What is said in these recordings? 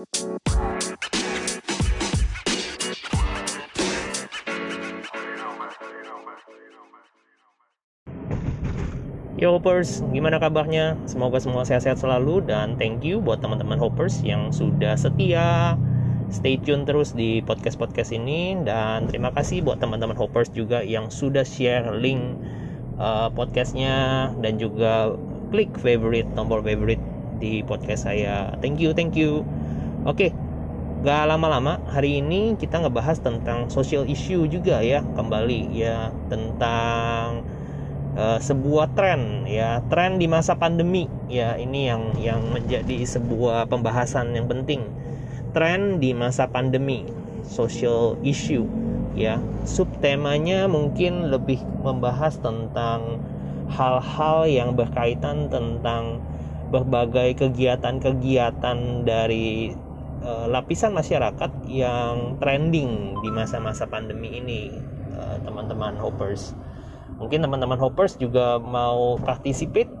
Yo Hoppers, gimana kabarnya? Semoga semua sehat-sehat selalu dan thank you buat teman-teman Hoppers yang sudah setia stay tune terus di podcast-podcast ini dan terima kasih buat teman-teman Hoppers juga yang sudah share link uh, podcastnya dan juga klik favorite tombol favorite di podcast saya. Thank you, thank you. Oke, gak lama-lama hari ini kita ngebahas tentang social issue juga ya kembali ya tentang uh, sebuah tren ya tren di masa pandemi ya ini yang yang menjadi sebuah pembahasan yang penting. Tren di masa pandemi social issue ya subtemanya mungkin lebih membahas tentang hal-hal yang berkaitan tentang berbagai kegiatan-kegiatan dari uh, lapisan masyarakat yang trending di masa-masa pandemi ini eh, teman-teman uh, hoppers. Mungkin teman-teman hoppers juga mau participate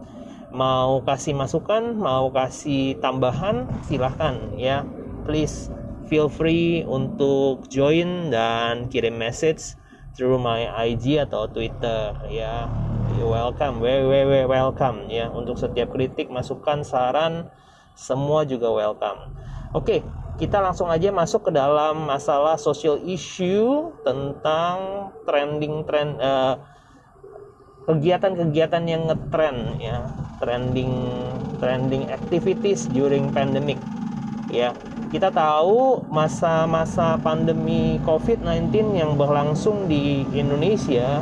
mau kasih masukan mau kasih tambahan silahkan ya. Please feel free untuk join dan kirim message through my IG atau Twitter ya. You welcome very very welcome ya. Untuk setiap kritik masukan saran semua juga welcome. Oke okay, kita langsung aja masuk ke dalam masalah social issue tentang trending trend uh, kegiatan-kegiatan yang ngetrend ya. Trending trending activities during pandemic ya. Kita tahu masa-masa pandemi COVID-19 yang berlangsung di Indonesia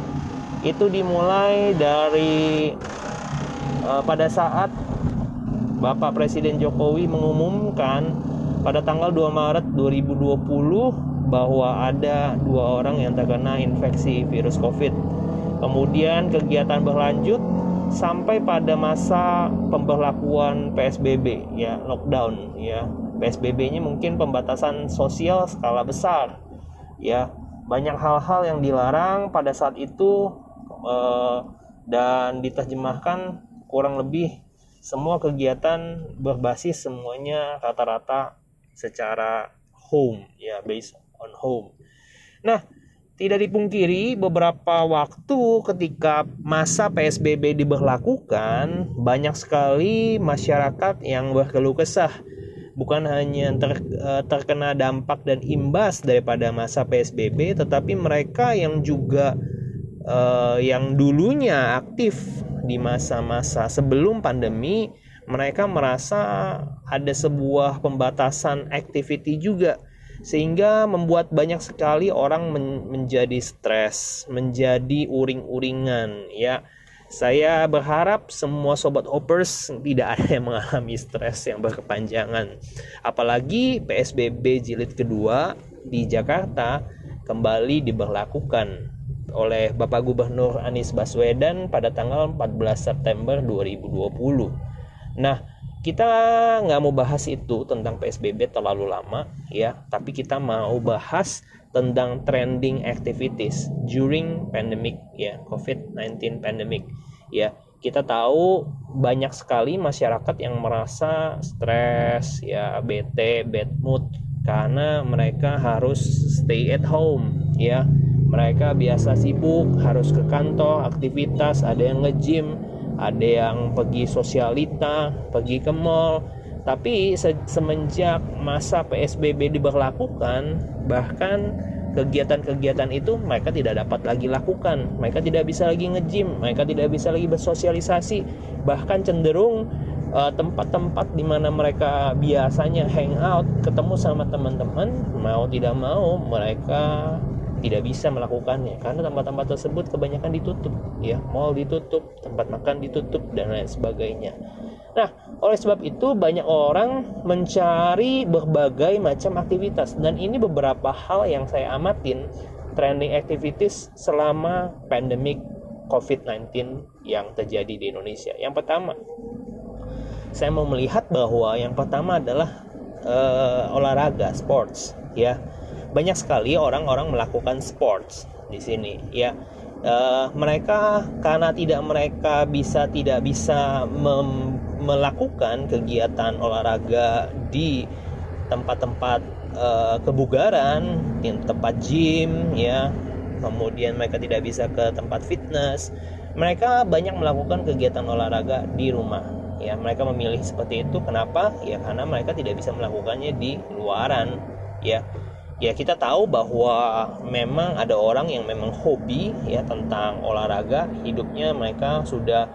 itu dimulai dari uh, pada saat Bapak Presiden Jokowi mengumumkan pada tanggal 2 Maret 2020 bahwa ada dua orang yang terkena infeksi virus COVID Kemudian kegiatan berlanjut sampai pada masa pemberlakuan PSBB ya, lockdown ya. PSBB-nya mungkin pembatasan sosial skala besar ya. Banyak hal-hal yang dilarang pada saat itu eh, dan diterjemahkan kurang lebih semua kegiatan berbasis semuanya rata-rata secara home ya based on home. Nah, tidak dipungkiri beberapa waktu ketika masa PSBB diberlakukan banyak sekali masyarakat yang berkeluh kesah bukan hanya ter, eh, terkena dampak dan imbas daripada masa PSBB tetapi mereka yang juga uh, yang dulunya aktif di masa-masa sebelum pandemi mereka merasa ada sebuah pembatasan activity juga sehingga membuat banyak sekali orang men menjadi stres, menjadi uring-uringan ya. Saya berharap semua sobat hoppers tidak ada yang mengalami stres yang berkepanjangan. Apalagi PSBB jilid kedua di Jakarta kembali diberlakukan oleh Bapak Gubernur Anies Baswedan pada tanggal 14 September 2020. Nah, kita nggak mau bahas itu tentang PSBB terlalu lama ya. Tapi kita mau bahas tentang trending activities during pandemic ya COVID-19 pandemic ya. Kita tahu banyak sekali masyarakat yang merasa stres ya bete bad mood karena mereka harus stay at home ya. Mereka biasa sibuk harus ke kantor aktivitas ada yang nge-gym ada yang pergi sosialita, pergi ke mall. Tapi se semenjak masa PSBB diberlakukan, bahkan kegiatan-kegiatan itu mereka tidak dapat lagi lakukan. Mereka tidak bisa lagi nge-gym, mereka tidak bisa lagi bersosialisasi, bahkan cenderung eh, tempat-tempat uh, di mana mereka biasanya hangout, ketemu sama teman-teman, mau tidak mau mereka tidak bisa melakukannya. Karena tempat-tempat tersebut kebanyakan ditutup ya. Mall ditutup tempat makan ditutup dan lain sebagainya. Nah oleh sebab itu banyak orang mencari berbagai macam aktivitas. Dan ini beberapa hal yang saya amatin trending activities selama pandemic COVID-19 yang terjadi di Indonesia. Yang pertama saya mau melihat bahwa yang pertama adalah uh, olahraga sports ya banyak sekali orang-orang melakukan sports di sini ya uh, mereka karena tidak mereka bisa tidak bisa melakukan kegiatan olahraga di tempat-tempat uh, kebugaran, tempat gym, ya. Kemudian mereka tidak bisa ke tempat fitness. Mereka banyak melakukan kegiatan olahraga di rumah. Ya, mereka memilih seperti itu. Kenapa? Ya karena mereka tidak bisa melakukannya di luaran. Ya, ya kita tahu bahwa memang ada orang yang memang hobi ya tentang olahraga. Hidupnya mereka sudah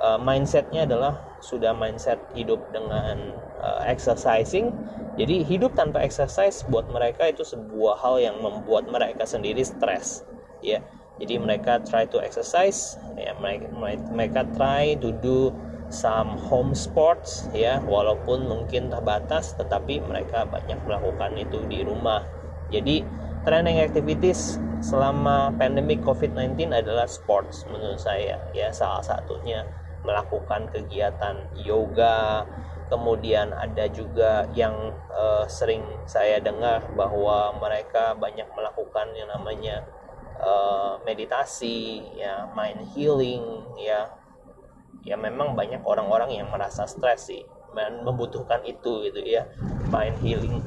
uh, mindsetnya adalah sudah mindset hidup dengan uh, exercising jadi hidup tanpa exercise buat mereka itu sebuah hal yang membuat mereka sendiri stres, ya. Jadi mereka try to exercise, ya mereka mereka try to do some home sports, ya, walaupun mungkin terbatas, tetapi mereka banyak melakukan itu di rumah. Jadi training activities selama pandemic COVID-19 adalah sports menurut saya, ya. Salah satunya melakukan kegiatan yoga, kemudian ada juga yang uh, sering saya dengar bahwa mereka banyak melakukan yang namanya uh, meditasi ya mind healing ya. Ya memang banyak orang-orang yang merasa stres sih dan membutuhkan itu gitu ya mind healing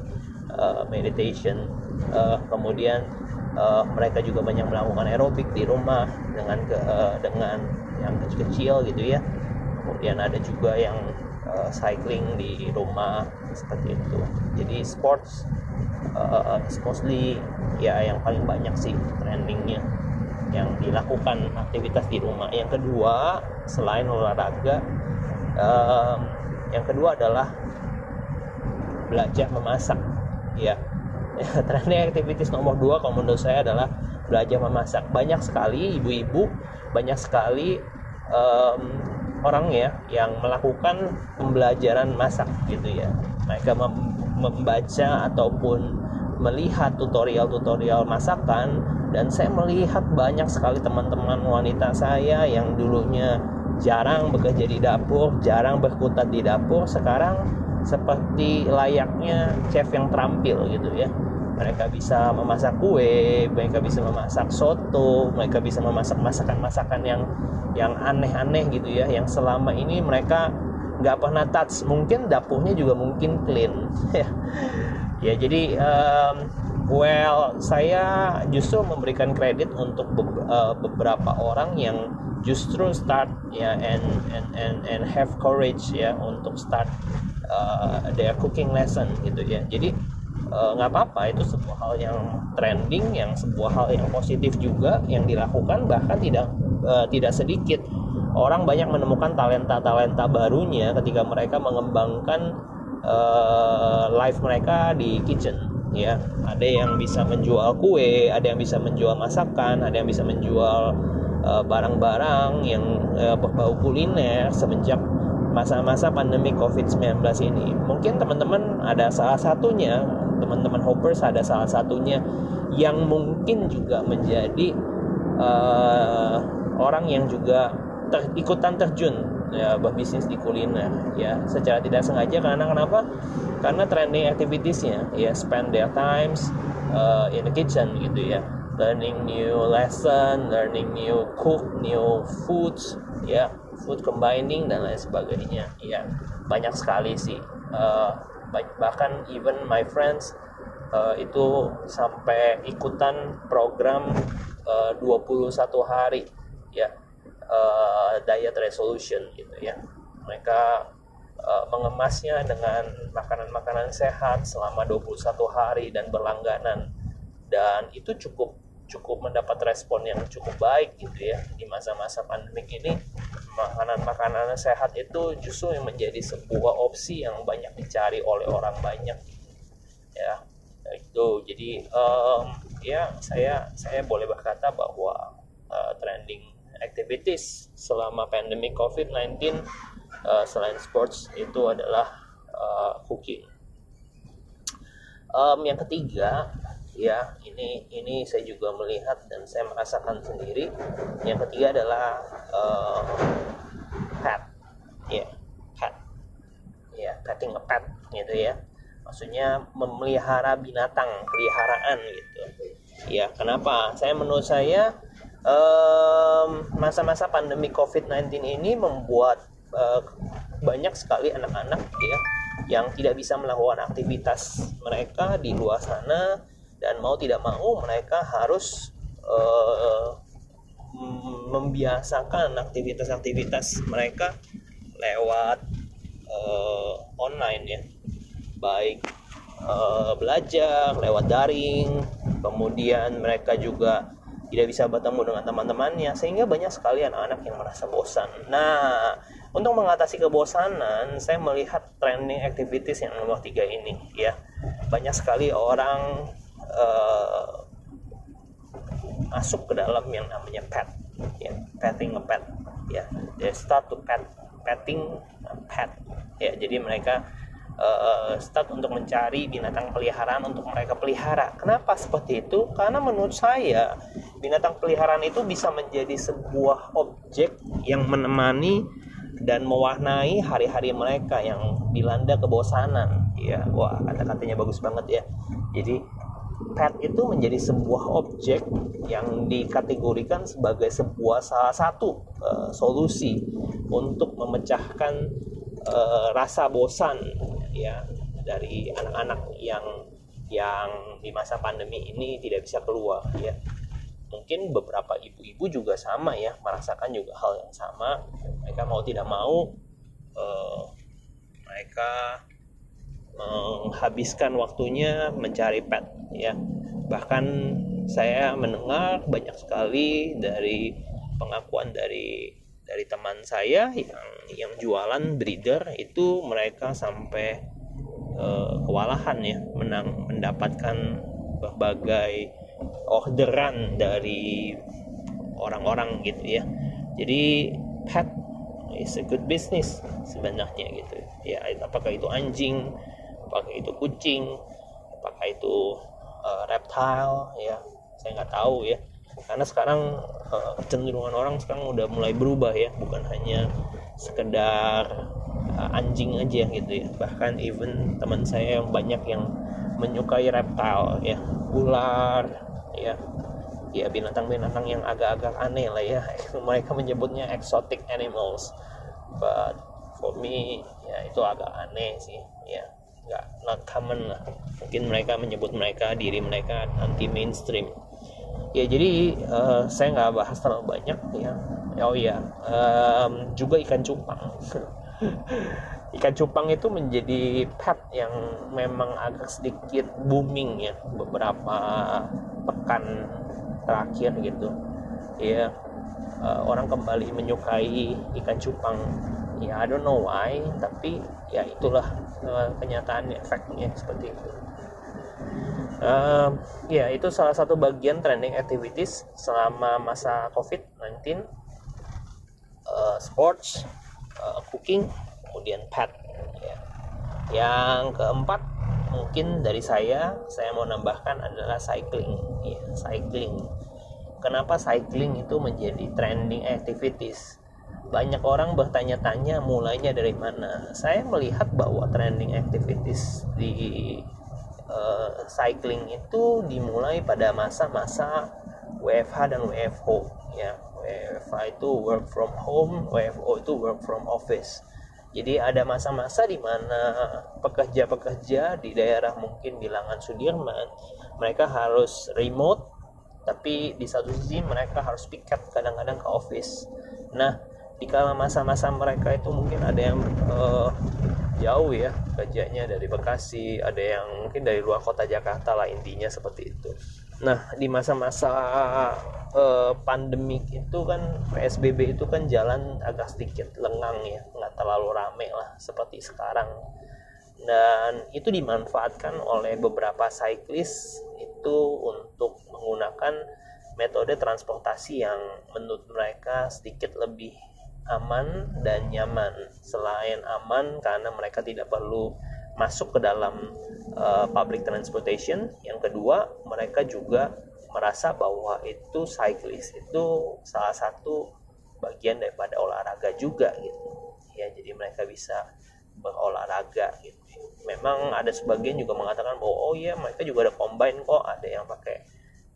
uh, meditation uh, kemudian uh, mereka juga banyak melakukan aerobik di rumah dengan ke, uh, dengan yang kecil-kecil gitu ya. Kemudian ada juga yang uh, cycling di rumah seperti itu. Jadi sports uh, mostly ya yang paling banyak sih trendingnya yang dilakukan aktivitas di rumah. Yang kedua selain olahraga um, yang kedua adalah belajar memasak ya trending aktivitas nomor dua kalau menurut saya adalah belajar memasak. Banyak sekali ibu-ibu banyak sekali um, orang ya yang melakukan pembelajaran masak gitu ya. Mereka mem membaca ataupun melihat tutorial-tutorial masakan dan saya melihat banyak sekali teman-teman wanita saya yang dulunya jarang bekerja di dapur, jarang berkutat di dapur, sekarang seperti layaknya chef yang terampil gitu ya mereka bisa memasak kue, mereka bisa memasak soto, mereka bisa memasak masakan-masakan yang yang aneh-aneh gitu ya, yang selama ini mereka nggak pernah touch. Mungkin dapurnya juga mungkin clean. ya jadi um, well saya justru memberikan kredit untuk uh, beberapa orang yang justru start ya and and and and have courage ya untuk start uh, their cooking lesson gitu ya. Jadi Eh, nggak uh, apa-apa itu sebuah hal yang trending yang sebuah hal yang positif juga yang dilakukan bahkan tidak uh, tidak sedikit orang banyak menemukan talenta-talenta barunya ketika mereka mengembangkan uh, life mereka di kitchen ya ada yang bisa menjual kue ada yang bisa menjual masakan ada yang bisa menjual barang-barang uh, yang uh, berbau kuliner semenjak masa-masa pandemi COVID-19 ini. Mungkin teman-teman ada salah satunya teman-teman hoppers ada salah satunya yang mungkin juga menjadi uh, orang yang juga ter, ikutan terjun ya berbisnis di kuliner ya secara tidak sengaja. Karena kenapa? Karena trending activitiesnya ya spend their times uh, in the kitchen gitu ya. Learning new lesson learning new cook new foods ya food combining dan lain sebagainya. Ya banyak sekali sih. Uh, bahkan even my friends uh, itu sampai ikutan program eh, uh, 21 hari ya uh, diet resolution gitu ya. Mereka uh, mengemasnya dengan makanan-makanan sehat selama 21 hari dan berlangganan. Dan itu cukup cukup mendapat respon yang cukup baik gitu ya di masa-masa pandemik ini makanan-makanan sehat itu justru yang menjadi sebuah opsi yang banyak dicari oleh orang banyak. Ya itu. Jadi um, ya saya saya boleh berkata bahwa uh, trending activities selama pandemi COVID-19 uh, selain sports itu adalah uh, cooking. Um, yang ketiga ya ini ini saya juga melihat dan saya merasakan sendiri. Yang ketiga adalah uh, pet ya pet ya yeah, petting a pet gitu ya. Maksudnya memelihara binatang peliharaan gitu. Ya kenapa? Saya menurut saya masa-masa um, pandemi COVID-19 ini membuat uh, banyak sekali anak-anak ya yang tidak bisa melakukan aktivitas mereka di luar sana dan mau tidak mau mereka harus uh, membiasakan aktivitas-aktivitas mereka lewat uh, online ya baik uh, belajar lewat daring kemudian mereka juga tidak bisa bertemu dengan teman-temannya sehingga banyak sekali anak-anak yang merasa bosan. Nah, untuk mengatasi kebosanan, saya melihat trending activities yang nomor tiga ini ya. Banyak sekali orang uh, masuk ke dalam yang namanya pet, ya, petting a pet, ya. They start to pet, petting pet, ya. Jadi mereka uh, start untuk mencari binatang peliharaan untuk mereka pelihara. Kenapa seperti itu? Karena menurut saya binatang peliharaan itu bisa menjadi sebuah objek yang menemani dan mewarnai hari-hari mereka yang dilanda kebosanan. Ya, wah kata-katanya bagus banget ya. Jadi pet itu menjadi sebuah objek yang dikategorikan sebagai sebuah salah satu uh, solusi untuk memecahkan uh, rasa bosan ya dari anak-anak yang yang di masa pandemi ini tidak bisa keluar ya. Mungkin beberapa ibu-ibu juga sama ya merasakan juga hal yang sama. Mereka mau tidak mau uh, mereka menghabiskan waktunya mencari pet ya. Bahkan saya mendengar banyak sekali dari pengakuan dari dari teman saya yang yang jualan breeder itu mereka sampai uh, kewalahan ya menang mendapatkan berbagai orderan dari orang-orang gitu ya. Jadi pet is a good business sebenarnya gitu. Ya apakah itu anjing apakah itu kucing apakah itu uh, reptile ya. Saya nggak tahu ya. Karena sekarang uh, orang sekarang udah mulai berubah ya. Bukan hanya sekedar uh, anjing aja gitu ya. Bahkan even teman saya yang banyak yang menyukai reptile ya. Ular ya. Ya binatang-binatang yang agak-agak aneh lah ya. Mereka menyebutnya exotic animals. But for me ya itu agak aneh sih ya nggak not common lah. Mungkin mereka menyebut mereka diri mereka anti mainstream. Ya jadi uh, saya nggak bahas terlalu banyak ya. Oh ya um, juga ikan cupang. Ikan cupang itu menjadi pet yang memang agak sedikit booming ya beberapa pekan terakhir gitu. Ya uh, orang kembali menyukai ikan cupang ya I don't know why tapi ya itulah uh, kenyataannya efeknya seperti itu. Uh, ya itu salah satu bagian trending activities selama masa COVID-19 uh, sports uh, cooking kemudian pet ya. yang keempat mungkin dari saya saya mau nambahkan adalah cycling ya cycling. Kenapa cycling itu menjadi trending activities banyak orang bertanya-tanya mulainya dari mana. Saya melihat bahwa trending activities di uh, cycling itu dimulai pada masa-masa WFH dan WFO ya. WFH itu work from home WFO itu work from office. Jadi ada masa-masa di mana pekerja-pekerja di daerah mungkin bilangan Sudirman mereka harus remote tapi di satu sisi mereka harus piket kadang-kadang ke office. Nah di kala masa-masa mereka itu mungkin ada yang uh, jauh ya kerjanya dari Bekasi ada yang mungkin dari luar kota Jakarta lah intinya seperti itu. Nah di masa-masa uh, pandemik itu kan PSBB itu kan jalan agak sedikit lengang ya nggak terlalu rame lah seperti sekarang. Dan itu dimanfaatkan oleh beberapa cyclist itu untuk menggunakan metode transportasi yang menurut mereka sedikit lebih aman dan nyaman. Selain aman karena mereka tidak perlu masuk ke dalam uh, public transportation. Yang kedua, mereka juga merasa bahwa itu cyclist itu salah satu bagian daripada olahraga juga gitu. Ya, jadi mereka bisa berolahraga gitu. Memang ada sebagian juga mengatakan bahwa oh iya mereka juga ada combine kok, ada yang pakai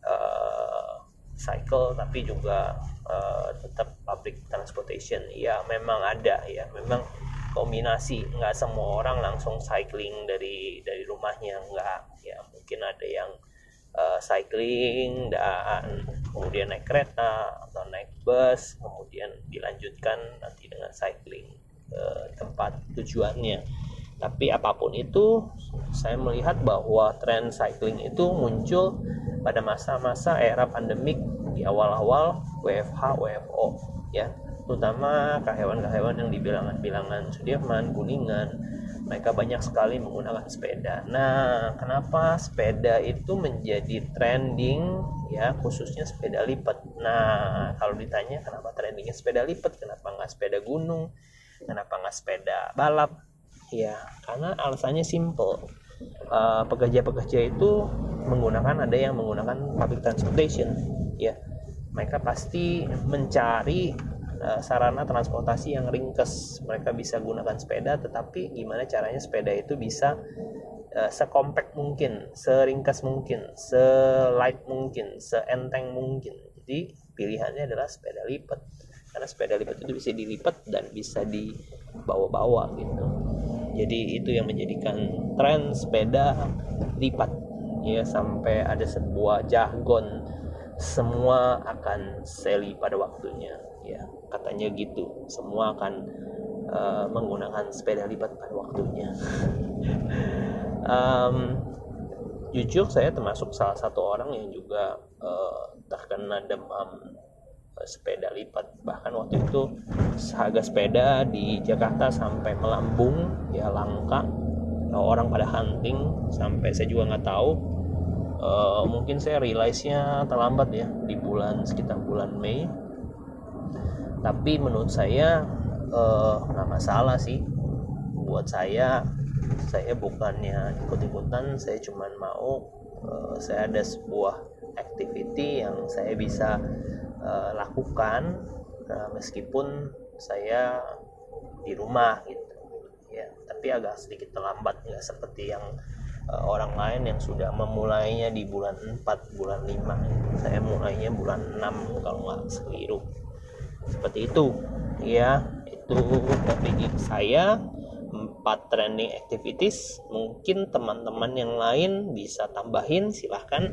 uh, cycle tapi juga uh, tetap public transportation. Ya memang ada ya. Memang kombinasi. Nggak semua orang langsung cycling dari dari rumahnya. Nggak ya. Mungkin ada yang uh, cycling dan kemudian naik kereta atau naik bus kemudian dilanjutkan nanti dengan cycling ke tempat tujuannya. Tapi apa pun itu saya melihat bahwa tren cycling itu muncul pada masa-masa era pandemik di awal-awal WFH WFO ya terutama karyawan-karyawan yang di bilangan-bilangan Sudirman, Kuningan mereka banyak sekali menggunakan sepeda. Nah, kenapa sepeda itu menjadi trending ya khususnya sepeda lipat. Nah, kalau ditanya kenapa trendingnya sepeda lipat, kenapa nggak sepeda gunung, kenapa nggak sepeda balap? Ya, karena alasannya simple. Uh, pekerja-pekerja itu menggunakan ada yang menggunakan public transportation, ya. Mereka pasti mencari Eh, sarana transportasi yang ringkes. Mereka bisa gunakan sepeda tetapi gimana caranya sepeda itu bisa uh, sekompak mungkin seringkas mungkin selight mungkin seenteng mungkin. Jadi pilihannya adalah sepeda lipat. Karena sepeda lipat itu bisa dilipat dan bisa dibawa-bawa gitu jadi itu yang menjadikan tren sepeda lipat. Ya sampai ada sebuah jargon semua akan seli pada waktunya. Ya katanya gitu. Semua akan uh, menggunakan sepeda lipat pada waktunya. Um, jujur saya termasuk salah satu orang yang juga uh, terkena demam sepeda lipat. Bahkan waktu itu harga sepeda di Jakarta sampai melambung ya langka. Orang pada hunting sampai saya juga nggak tahu. Uh, mungkin saya realize nya terlambat ya di bulan sekitar bulan Mei. Tapi menurut saya uh, nggak masalah sih. Buat saya saya bukannya ikut-ikutan saya cuma mau uh, saya ada sebuah activity yang saya bisa uh, lakukan uh, meskipun saya di rumah gitu. Ya tapi agak sedikit terlambat nggak seperti yang uh, orang lain yang sudah memulainya di bulan 4 bulan 5 saya mulainya bulan 6 kalau nggak sekeliru seperti itu. Ya itu topik saya empat trending activities mungkin teman-teman yang lain bisa tambahin silahkan.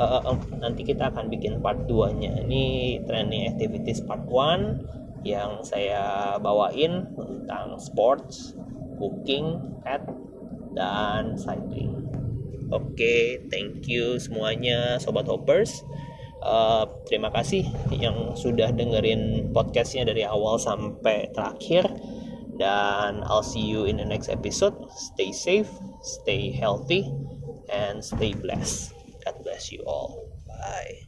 Uh, nanti kita akan bikin part 2 nya ini trending activities part 1 yang saya bawain tentang sports cooking pet dan cycling. Oke okay, thank you semuanya sobat hoppers. Uh, terima kasih yang sudah dengerin podcastnya dari awal sampai terakhir dan I'll see you in the next episode. Stay safe, stay healthy, and stay blessed. God bless you all. Bye.